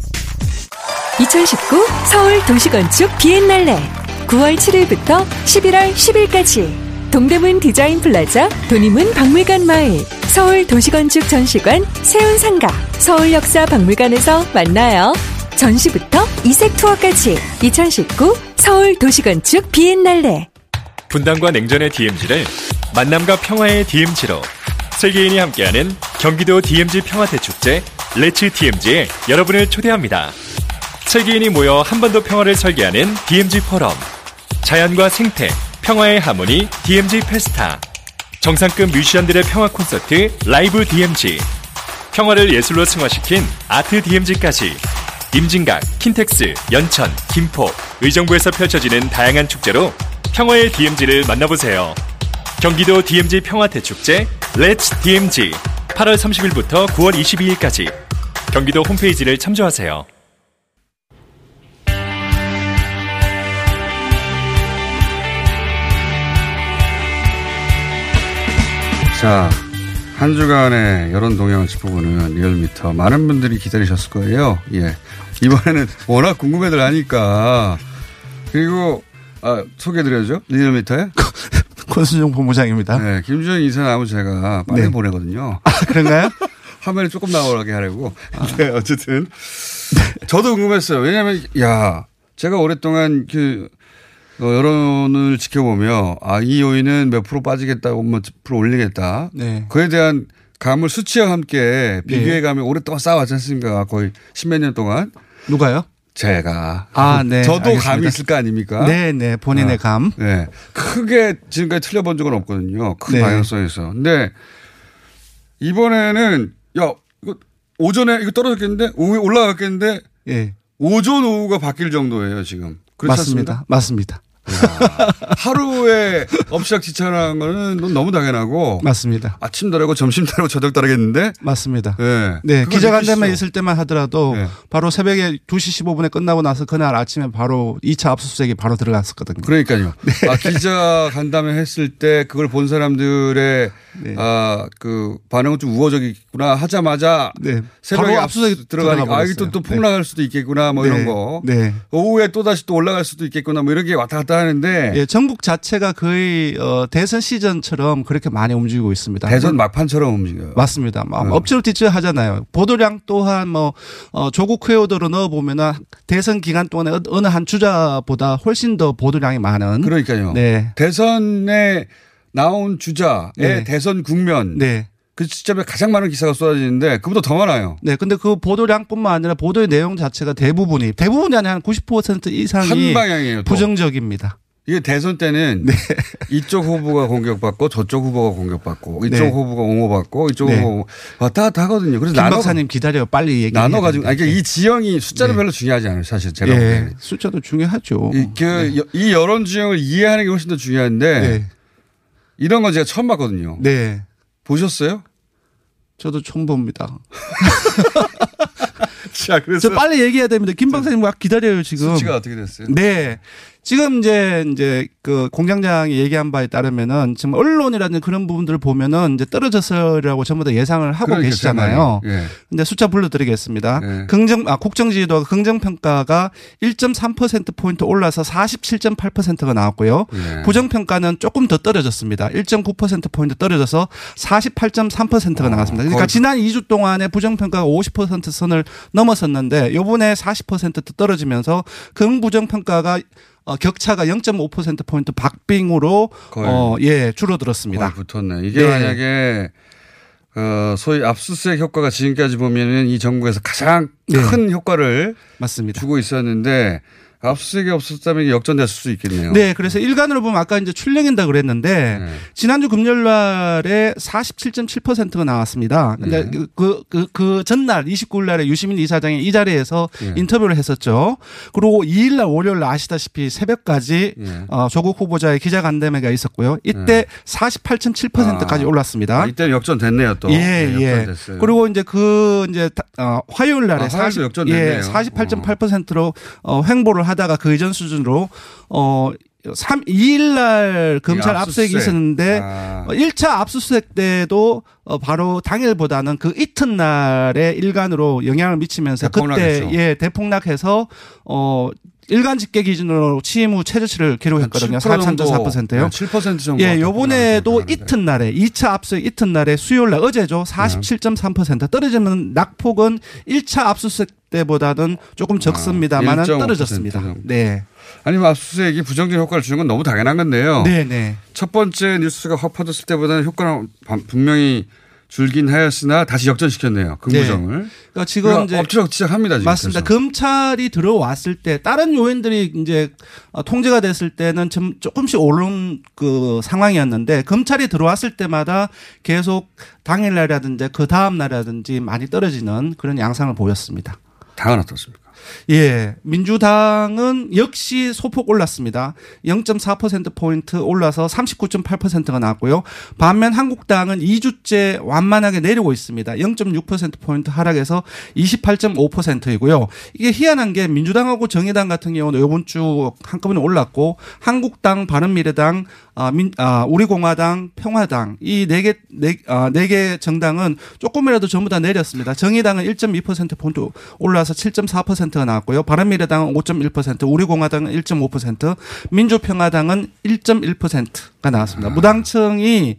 2019 서울 도시건축 비엔날레 9월 7일부터 11월 10일까지 동대문 디자인 플라자 돈의문 박물관 마을 서울 도시건축 전시관 세운상가 서울역사 박물관에서 만나요. 전시부터 이색 투어까지 2019 서울 도시건축 비엔날레 분단과 냉전의 DMZ를 만남과 평화의 DMZ로 세계인이 함께하는 경기도 DMZ 평화대축제 Let's DMZ에 여러분을 초대합니다. 세계인이 모여 한번더 평화를 설계하는 DMZ 포럼 자연과 생태, 평화의 하모니 DMZ 페스타 정상급 뮤지션들의 평화 콘서트 라이브 DMZ 평화를 예술로 승화시킨 아트 DMZ까지 임진각, 킨텍스, 연천, 김포, 의정부에서 펼쳐지는 다양한 축제로 평화의 DMZ를 만나보세요. 경기도 DMZ 평화대축제 Let's DMZ 8월 30일부터 9월 22일까지 경기도 홈페이지를 참조하세요. 자, 한 주간의 여론 동향을 짚어보는 리얼미터. 많은 분들이 기다리셨을 거예요. 예. 이번에는 워낙 궁금해들 하니까. 그리고, 아, 소개해드려야죠. 리얼미터에. 권순정 본부장입니다. 네, 김주영 이사 나오면 제가 빨리 네. 보내거든요. 아, 그런가요? 화면이 조금 나오게 하려고. 네, 어쨌든. 저도 궁금했어요. 왜냐면, 야, 제가 오랫동안 그, 어, 여론을 지켜보며, 아, 이 요인은 몇 프로 빠지겠다고, 몇 프로 올리겠다. 네. 그에 대한 감을 수치와 함께 비교해 네. 가며 오랫동안 쌓아왔지 않습니까? 거의 십몇 년 동안. 누가요? 제가. 아, 네. 저도 알겠습니다. 감이 있을 거 아닙니까? 네, 네. 본인의 아, 감. 네. 크게 지금까지 틀려본 적은 없거든요. 큰 네. 방향성에서. 근데 이번에는 야, 이거 오전에 이거 떨어졌겠는데? 오후에 올라갔겠는데? 예. 오전 오후가 바뀔 정도예요, 지금. 맞습니다. 않습니까? 맞습니다. 하루에 업시작지천한 거는 너무 당연하고. 맞습니다. 아침 다르고 점심 다르고 저녁 다르겠는데? 맞습니다. 네. 네, 그걸 기자간담회? 있을 때만 하더라도 네. 바로 새벽에 2시 15분에 끝나고 나서 그날 아침에 바로 2차 압수수색이 바로 들어갔었거든요. 그러니까요. 아, 기자 간담회 했을 때 그걸 본 사람들의 네. 아, 그 반응은 좀 우호적이구나 하자마자 네. 새벽에 바로 압수수색 압수수색 들어가니까 들어가 아, 이게 또, 또. 폭락할 수도 있겠구나 뭐 네. 이런 거. 네. 오후에 또 다시 또 올라갈 수도 있겠구나 뭐 이런 게 왔다 갔다 하는데 예, 전국 자체가 거의 어, 대선 시전처럼 그렇게 많이 움직이고 있습니다. 대선 막판처럼 움직여요. 맞습니다. 막 네. 엎질러뒤질 하잖아요. 보도량 또한 뭐 어, 조국 회오도로 넣어 보면은 대선 기간 동안에 어- 어느 한 주자보다 훨씬 더 보도량이 많은. 그러니까요. 네. 대선에 나온 주자의 네. 대선 국면 네. 그 시점에 가장 많은 기사가 쏟아지는데 그보다 더 많아요. 네, 근데 그 보도량뿐만 아니라 보도의 내용 자체가 대부분이 대부분이 아니라 한90% 이상이 한 방향이에요. 또. 부정적입니다. 이게 대선 때는 네. 이쪽 후보가 공격받고 저쪽 후보가 공격받고 이쪽 네. 후보가 옹호받고 이쪽 네. 후보 왔다 갔다 하거든요. 그래서 김 나눠 박사님 기다려요. 빨리 얘기. 나눠 가지고 아니 그러니까 이 지형이 숫자는 네. 별로 중요하지 않아요. 사실 제가 예, 보기에는. 숫자도 중요하죠. 이, 그, 여- 이 여론 지형을 이해하는 게 훨씬 더 중요한데 네. 이런 건 제가 처음 봤거든요. 네. 보셨어요? 저도 처음 봅니다. 자, 그래서 저 빨리 얘기해야 됩니다. 김 박사님 막 기다려요 지금. 수치가 어떻게 됐어요? 네. 지금 이제 이제 그 공장장이 얘기한 바에 따르면은 지금 언론이라는 그런 부분들을 보면은 이제 떨어졌으라고 전부 다 예상을 하고 그러니까 계시잖아요. 예. 근데 숫자 불러드리겠습니다. 네. 긍정 아 국정 지지도가 긍정 평가가 1.3% 포인트 올라서 47.8%가 나왔고요. 네. 부정 평가는 조금 더 떨어졌습니다. 1.9% 포인트 떨어져서 48.3%가 나왔습니다. 그러니까 거의- 지난 2주 동안에 부정 평가가 50% 선을 넘었었는데 요번에 40% 떨어지면서 긍부정 평가가 어, 격차가 0.5% 포인트 박빙으로 거의. 어, 예, 줄어들었습니다. 거의 붙었네. 이게 네. 만약에 어, 소위 압수수색 효과가 지금까지 보면은 이 정부에서 가장 네. 큰 효과를 맞습니다. 주고 있었는데 압수수색이 없었다면 역전됐을 수 있겠네요. 네, 그래서 일간으로 보면 아까 이제 출렁인다 그랬는데 네. 지난주 금요일 날에 47.7%가 나왔습니다. 근데 네. 그, 그, 그 전날 29일 날에 유시민 이사장이 이 자리에서 네. 인터뷰를 했었죠. 그리고 2일 날 월요일 날 아시다시피 새벽까지 네. 어, 조국 후보자의 기자 간담회가 있었고요. 이때 48.7%까지 아. 올랐습니다. 아, 이때 역전됐네요 또. 예, 네, 예. 그리고 이제 그 이제 다- 어, 화요일 날에 아, 화요일도 역전됐네요. 예, 48.8%로 어, 횡보를 하다가 그 이전 수준으로 어 3, 2일 날 검찰 이 압수수색이 압수수색. 있었는데 아. 어, 1차 압수수색 때도 어, 바로 당일보다는 그 이튿날에 일간으로 영향을 미치면서. 그때 예, 대폭락해서 어 일간 집계 기준으로 취임 후 최저치를 기록했거든요. 4.4%요. 7% 정도. 예, 요번에도 이튿날에 2차 압수수색 이튿날에 수요일 날 어제죠. 47.3% 떨어지면 낙폭은 1차 압수수색 때보다는 조금 적습니다만은 1.5% 떨어졌습니다. 네. 아니면 압수수색이 부정적 효과를 주는 건 너무 당연한 건데요. 네, 네. 첫 번째 뉴스가 확 퍼졌을 때보다는 효과는 반- 분명히 줄긴 하였으나 다시 역전시켰네요. 긍부정을. 그러니까 지금 그러니까 이제 엎치락치락합니다. 지금 맞습니다. 그래서. 검찰이 들어왔을 때 다른 요인들이 이제 어, 통제가 됐을 때는 좀 조금씩 오른 그 상황이었는데 검찰이 들어왔을 때마다 계속 당일날이라든지 그 다음 날이라든지 많이 떨어지는 그런 양상을 보였습니다. 당은 어떻습니까? 예. 민주당은 역시 소폭 올랐습니다. 0.4%포인트 올라서 39.8%가 나왔고요. 반면 한국당은 2주째 완만하게 내리고 있습니다. 0.6%포인트 하락해서 28.5%이고요. 이게 희한한 게 민주당하고 정의당 같은 경우는 이번 주 한꺼번에 올랐고 한국당, 바른미래당, 아, 민, 아, 우리공화당, 평화당 이 네 개, 네, 아, 네 개 정당은 조금이라도 전부 다 내렸습니다. 정의당은 1.2%포인트 올라서 7.4%가 나왔고요. 바른미래당은 5.1%, 우리공화당은 1.5%, 민주평화당은 1.1%가 나왔습니다. 무당층이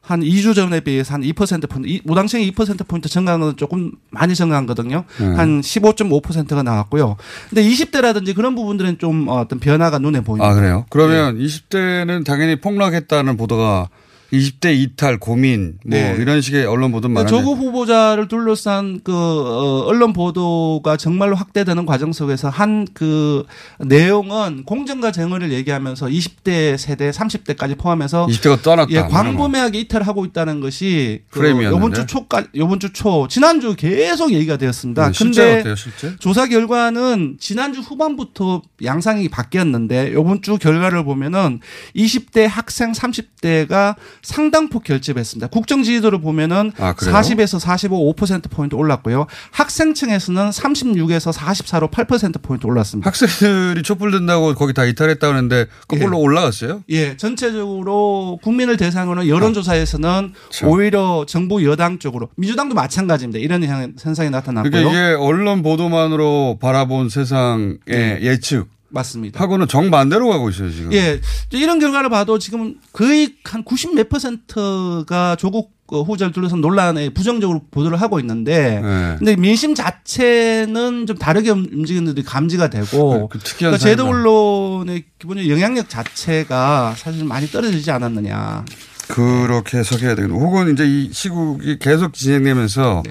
한 2주 전에 비해서 한 2%포인트, 이- 무당층이 2%포인트 증가한 건 조금 많이 증가한 거든요. 네. 한 15.5%가 나왔고요. 근데 20대라든지 그런 부분들은 좀 어떤 변화가 눈에 보입니다. 아, 그래요? 그러면 네. 20대는 당연히 폭락했다는 보도가 20대 이탈, 고민, 뭐 네. 이런 식의 언론 보도는 그러니까 많은데. 조국 후보자를 둘러싼 그 어, 언론 보도가 정말로 확대되는 과정 속에서 한 그 내용은 공정과 정의를 얘기하면서 20대 세대, 30대까지 포함해서 20대가 떠났다. 예, 광범위하게 이탈하고 있다는 것이 그. 요번 주 초까 요번 주 초 지난주 계속 얘기가 되었습니다. 네, 근데 어때요, 실제? 조사 결과는 지난주 후반부터 양상이 바뀌었는데 요번 주 결과를 보면은 20대 학생 30대가 상당폭 결집했습니다. 국정 지지도를 보면은 아, 그래요? 40에서 45, 5% 포인트 올랐고요. 학생층에서는 36에서 44로 8% 포인트 올랐습니다. 학생들이 촛불 든다고 거기 다 이탈했다는데 거꾸로 올라갔어요? 예, 전체적으로 국민을 대상으로 여론조사에서는 그렇죠. 오히려 정부 여당 쪽으로 민주당도 마찬가지입니다. 이런 현- 현상이 나타났고요. 그러니까 이게 언론 보도만으로 바라본 세상의 예측. 맞습니다. 하고는 정반대로 가고 있어요, 지금. 예, 이런 결과를 봐도 지금 거의 한 90 몇 퍼센트가 조국 그 후보자를 둘러싼 논란에 부정적으로 보도를 하고 있는데, 네. 근데 민심 자체는 좀 다르게 움직이는 듯이 감지가 되고, 그 특이한 그러니까 제도. 언론의 기본적인 영향력 자체가 사실 많이 떨어지지 않았느냐. 그렇게 해석해야 되겠네. 혹은 이제 이 시국이 계속 진행되면서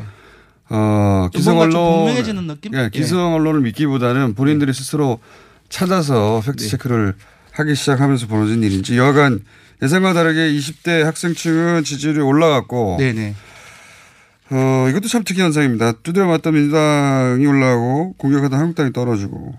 어, 좀 기성 언론 분명해지는 느낌? 예, 기성 언론을 믿기보다는 본인들이 스스로 찾아서 팩트 체크를 하기 시작하면서 벌어진 일인지 여하간 예상과 다르게 20대 학생층은 지지율이 올라갔고 네네. 어, 이것도 참 특이한 현상입니다. 두드려 맞던 민주당이 올라가고 공격하던 한국당이 떨어지고.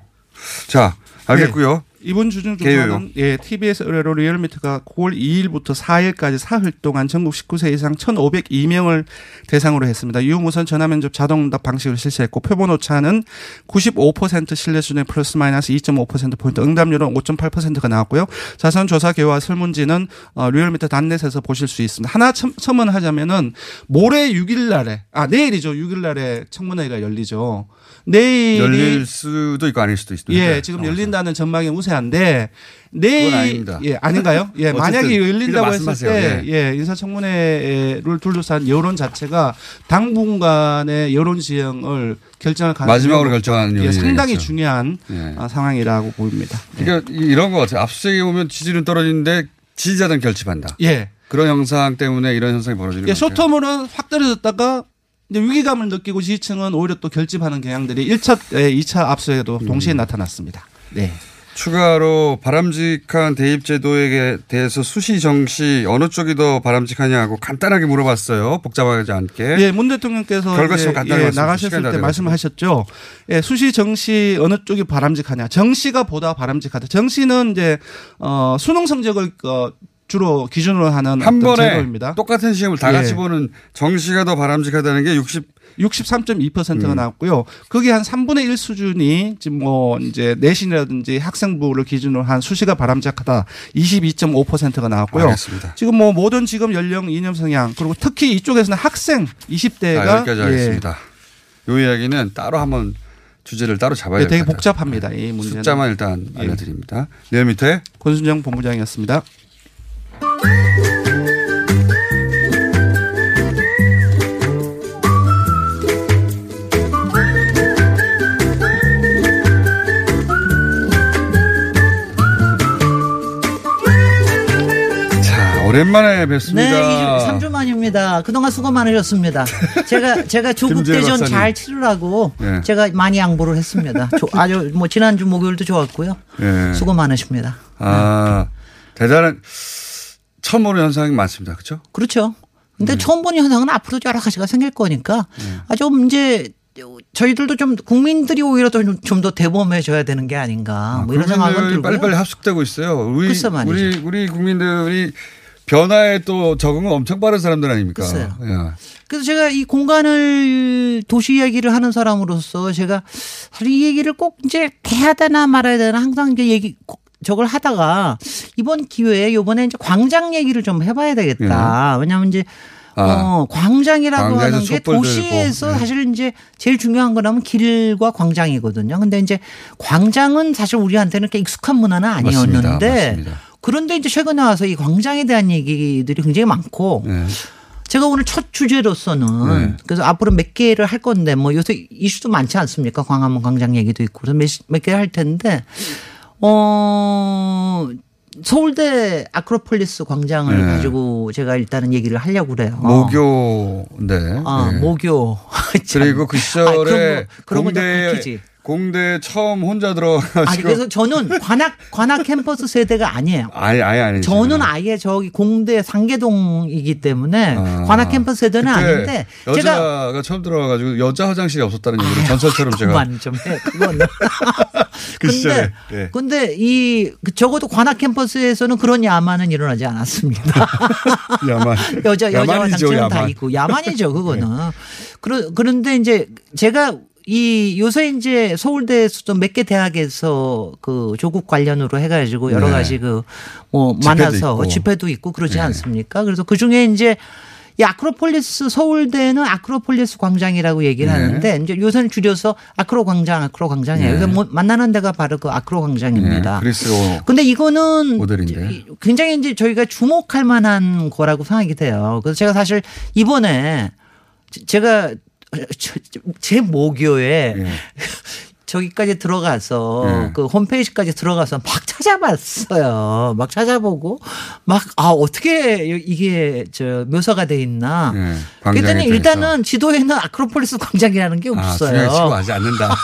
자, 알겠고요. 네. 이번 주중. 조사는 예, TBS 의뢰로 리얼미터가 9월 2일부터 4일까지 사흘 동안 전국 19세 이상 1,502명을 대상으로 했습니다. 유무선 전화 면접 자동 응답 방식을 실시했고 표본 오차는 95% 신뢰 수준의 플러스 마이너스 2.5% 포인트, 응답률은 5.8%가 나왔고요. 자세한 조사 결과 설문지는 어, 리얼미터 닷넷에서 보실 수 있습니다. 하나 첨, 첨언하자면은 모레 6일 날에 아 내일이죠. 6일 날에 청문회가 열리죠. 내일이 열릴 수도 있고 아닐 수도 있습니다. 예, 지금 열린다는 전망이 우세한데 내일 그건 아닙니다. 예, 아닌가요? 예, 만약에 열린다고 했을. 때 예, 인사청문회를 둘러싼 여론 자체가 당분간의 여론 지형을 결정할 가능성이 마지막으로 결정하는 예, 상당히 되겠죠. 중요한 예. 아, 상황이라고 보입니다. 그러니까 이- 이런 것 같아요. 압수수색에 오면 지지율은 떨어지는데 지지자들은 결집한다. 예. 그런 현상 때문에 이런 현상이 벌어지는 예, 거죠. 쇼텀으로는 확 떨어졌다가 이제 위기감을 느끼고 지지층은 오히려 또 결집하는 경향들이 1차, 2차 압수에도 음. 동시에 나타났습니다. 네. 추가로 바람직한 대입 제도에 대해서 수시 정시 어느 쪽이 더 바람직하냐고 간단하게 물어봤어요. 복잡하지 않게. 예, 문 대통령께서 결과 간단히 예, 나가셨을 때. 말씀하셨죠. 예, 수시 정시 어느 쪽이 바람직하냐. 정시가 보다 바람직하다. 정시는 이제 어 수능 성적을 어, 주로 기준으로 하는 한 번에 제도입니다. 똑같은 시험을 다 같이 예. 보는 정시가 더 바람직하다는 게 60. 63.2%가 음. 나왔고요. 그게 한 3분의 1 수준이 지금 뭐 이제 내신이라든지 학생부를 기준으로 한 수시가 바람직하다 22.5%가 나왔고요. 알겠습니다. 지금 뭐 모든 직업 연령 이념 성향 그리고 특히 이쪽에서는 학생 20대가 아, 여기까지 하겠습니다. 이 이야기는 따로 한번 주제를 따로 잡아야 예, 될 되게 것 같아요. 복잡합니다. 이 문제는. 숫자만 일단 예. 알려드립니다. 내 밑에 권순정 본부장이었습니다. 자 오랜만에 뵙습니다. 네, 3주 만입니다. 그동안 수고 많으셨습니다. 제가 제가 조국 대전. 잘 치르라고 네. 제가 많이 양보를 했습니다. 조- 아주 뭐 지난주 목요일도 좋았고요. 예. 수고 많으십니다. 아 대단한 처음 보는 현상이 많습니다. 그렇죠? 그렇죠. 네. 근데 처음 보는 현상은 앞으로도 여러 가지가 생길 거니까 아, 좀 이제 저희들도 좀 국민들이 오히려 좀더 대범해져야 되는 게 아닌가 뭐 이런 생각은 들고요. 빨리빨리 합숙되고 있어요. 우리. 우리 우리 국민들이 변화에 또 적응은 엄청 빠른 사람들 아닙니까? 예. 그래서 제가 이 공간을 도시 이야기를 하는 사람으로서 제가 사실 이 얘기를 꼭 이제 해야 되나 말아야 되나 항상 이제 얘기 저걸 하다가 이번 기회에 이번에 이제 광장 얘기를 좀 해봐야 되겠다. 왜냐하면 이제 아. 어, 광장이라고 하는 게. 도시에서 네. 사실 이제 제일 중요한 거라면 길과 광장이거든요. 근데 이제 광장은 사실 우리한테는 꽤 익숙한 문화는 아니었는데 맞습니다. 맞습니다. 그런데 이제 최근에 와서 이 광장에 대한 얘기들이 굉장히 많고 네. 제가 오늘 첫 주제로서는 네. 그래서 앞으로 몇 개를 할 건데 뭐 요새 이슈도 많지 않습니까? 광화문 광장 얘기도 있고 그래서 몇개할 텐데 어 서울대 아크로폴리스 광장을 네. 가지고 제가 일단은 얘기를 하려고 그래요. 모교인데. 아, 예. 모교. 그리고 그 아, 시절에 그런 거- 그런 공대. 공대 처음 혼자 들어가지고 아니 그래서 저는 관악 관악 캠퍼스 세대가 아니에요. 아예 아예 아니죠. 저는 아예 저기 공대 상계동이기 때문에 아. 관악 캠퍼스 세대는 아닌데 제가 여자가 처음 들어가가지고 여자 화장실이 없었다는 얘기를 전설처럼 제가 그만 좀 해. 그건. 그 근데 예. 근데 이 적어도 관악 캠퍼스에서는 그런 야만은 일어나지 않았습니다. 야만 여자 여자 화장실은 다 야만. 있고 야만이죠 그거는. 그러, 그런데 이제 제가 이 요새 이제 서울대에서도 몇 개 대학에서 그 조국 관련으로 해가지고 여러 네. 가지 그 뭐 만나서 있고. 집회도 있고 그러지 네. 않습니까? 그래서 그 중에 이제 이 아크로폴리스 서울대는 아크로폴리스 광장이라고 얘기를 네. 하는데 이제 요새는 줄여서 아크로 광장, 아크로 광장이에요. 네. 그래서 뭐 만나는 데가 바로 그 아크로 광장입니다. 예, 그리스어 근데 이거는 모델인데. 굉장히 이제 저희가 주목할 만한 거라고 생각이 돼요. 그래서 제가 사실 이번에 제가 저- 제 모교에 예. 저기까지 들어가서 네. 그 홈페이지까지 들어가서 막 찾아봤어요. 막 찾아보고 막 아 어떻게 이게 저 묘사가 돼 있나. 예, 그랬더니 일단은 지도에는 아크로폴리스 광장이라는 게 아, 없어요. 치고 하지 않는다.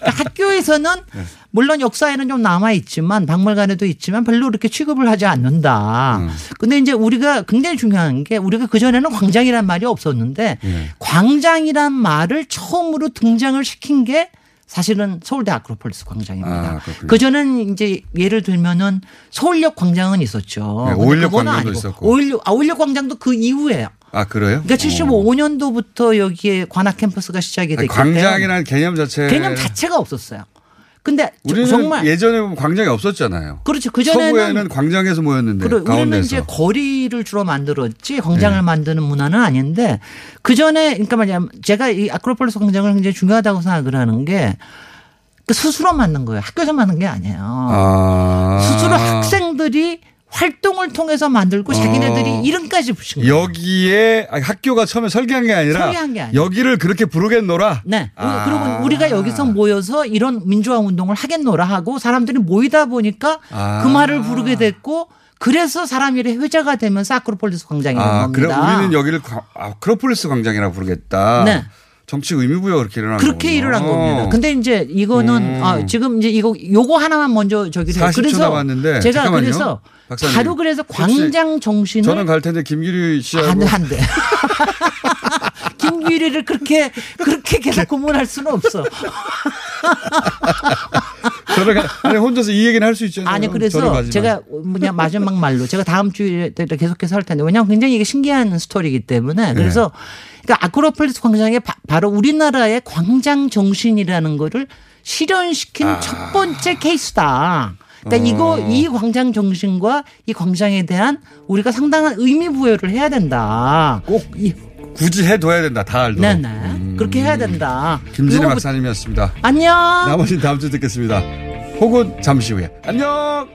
그러니까 학교에서는 네. 물론 역사에는 좀 남아 있지만 박물관에도 있지만 별로 그렇게 취급을 하지 않는다. 음. 근데 이제 우리가 굉장히 중요한 게 우리가 그 전에는 광장이란 말이 없었는데 예. 광장이란 말을 처음으로 등장을 시킨 게 사실은 서울대 아크로폴리스 광장입니다. 아, 그렇군요. 그 전엔 이제 예를 들면은 서울역 광장은 있었죠. 네, 근데 5.16 그거는 광장도 아니고 있었고. 5.16, 아, 5.16 광장도 그 이후에요. 아 그래요? 그러니까 75년도부터 여기에 관악 캠퍼스가 시작이 됐기 때문에 광장이라는 개념 자체 개념 자체가 없었어요. 근데 저- 우리는 정말 예전에 보면 광장이 없었잖아요. 그렇죠. 그전에는 서구에는 광장에서 모였는데 그래, 우리는. 이제 거리를 주로 만들었지 광장을 네. 만드는 문화는 아닌데 그 전에 그러니까 말이야 제가 이 아크로폴리스 광장을 굉장히 중요하다고 생각을 하는 게그 스스로 만든 거예요. 학교에서 만든 게 아니에요. 아. 스스로 학생들이 활동을 통해서 만들고 자기네들이 어. 이름까지 붙인 거예요. 여기에 아니, 학교가 처음에 설계한 게 아니라 설계한 게 아니에요. 여기를 그렇게 부르겠노라. 네. 아. 그리고 우리가 여기서 모여서 이런 민주화 운동을 하겠노라 하고 사람들이 모이다 보니까 아. 그 말을 부르게 됐고 그래서 사람들이 회자가 되면서 아크로폴리스 광장이 된 아, 겁니다. 우리는 여기를 과- 아크로폴리스 광장이라고 부르겠다. 네. 정치 의미 부여가 그렇게 일어난 그렇게 거군요. 일어난 겁니다. 근데 이제 이거는 음. 아, 지금 이제 이거 요거 하나만 먼저 저기를 해요. 40초 그래서 남았는데 제가 잠깐만요. 그래서 박사님. 바로 그래서 광장 정신을 저는 갈 텐데 김규리 씨하고 안, 안 돼. 김규리를 그렇게 그렇게 계속 고문할 수는 없어. 아니 혼자서 이 얘기는 할 수 있잖아요. 아니 그래서. 제가 뭐냐 마지막 말로 제가 다음 주에 계속해서 할 텐데 왜냐하면 굉장히 이게 신기한 스토리이기 때문에 네. 그래서 그러니까 아크로폴리스 광장에 바, 로 우리나라의 광장 정신이라는 거를 실현시킨 아. 첫 번째 케이스다. 그러니까 이거 어. 이 광장 정신과 이 광장에 대한 우리가 상당한 의미 부여를 해야 된다. 꼭 굳이 해둬야 된다. 다 알도. 네네. 그렇게 해야 된다. 이거부터- 박사님이었습니다. 안녕. 나머지는 다음 주에 듣겠습니다. 혹은 잠시 후에. 안녕!